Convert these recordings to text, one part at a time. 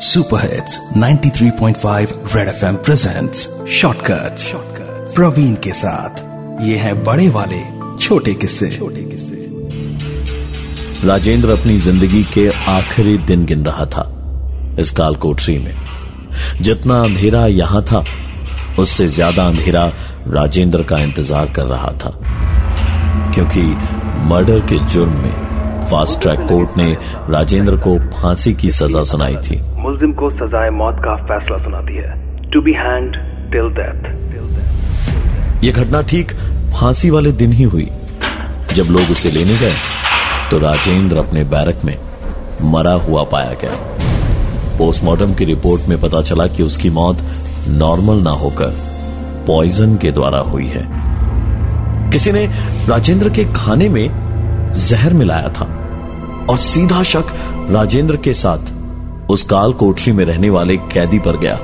Super hits 93.5 red FM presents shortcuts Praveen के साथ। ये है बड़े वाले छोटे किस्से। छोटे किस्से। राजेंद्र अपनी ज़िंदगी के आखिरी दिन गिन रहा था इस काल कोठरी में। जितना अंधेरा यहाँ था उससे ज़्यादा अंधेरा राजेंद्र का इंतज़ार कर रहा था। क्योंकि मर्डर के जुर्म में फास्ट ट्रैक कोर्ट ने राजेंद्र को फांसी की सजा सुनाई थी। मुलजिम को सजाए मौत का फैसला सुनाती है। To be hand till death यह घटना ठीक फांसी वाले दिन ही हुई। जब लोग उसे लेने गए तो राजेंद्र अपने बैरक में मरा हुआ पाया गया। पोस्टमार्टम की रिपोर्ट में पता चला कि उसकी मौत नॉर्मल ना होकर पॉइजन के द्वारा हुई है। किसी ने राजेंद्र के खाने में जहर मिलाया था और सीधा शक राजेंद्र के साथ उस काल कोठरी में रहने वाले कैदी पर गया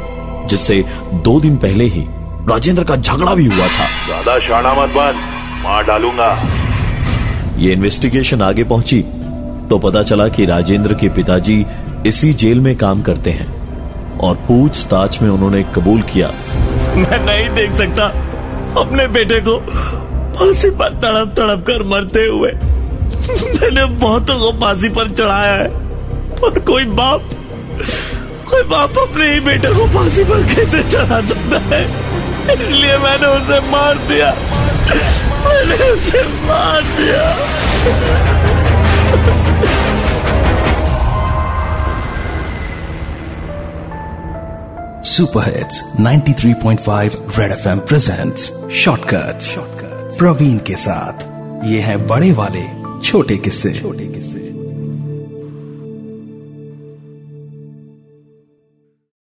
जिससे दो दिन पहले ही राजेंद्र का झगड़ा भी हुआ था। ज़्यादा शाना मत बन मार डालूँगा। ये इन्वेस्टिगेशन आगे पहुँची तो पता चला कि राजेंद्र के पिताजी इसी जेल में काम करते हैं और पूछताछ में उन्होंने कबूल किया। मैं नहीं देख सकता अपने बेटे को फांसी पर तड़प तड़प कर मरते हुए। मैंने बहुतों को फांसी पर चढ़ाया है। पर कोई बाप कोई बाप अपने ही बेटे को फांसी पर कैसे चढ़ा सकता है? इसलिए मैंने उसे मार दिया। मैंने उसे मार दिया। Super hits 93.5 red FM presents shortcuts. Praveen के साथ, ये है बड़े वाले छोटे किस्से। छोटे किस्से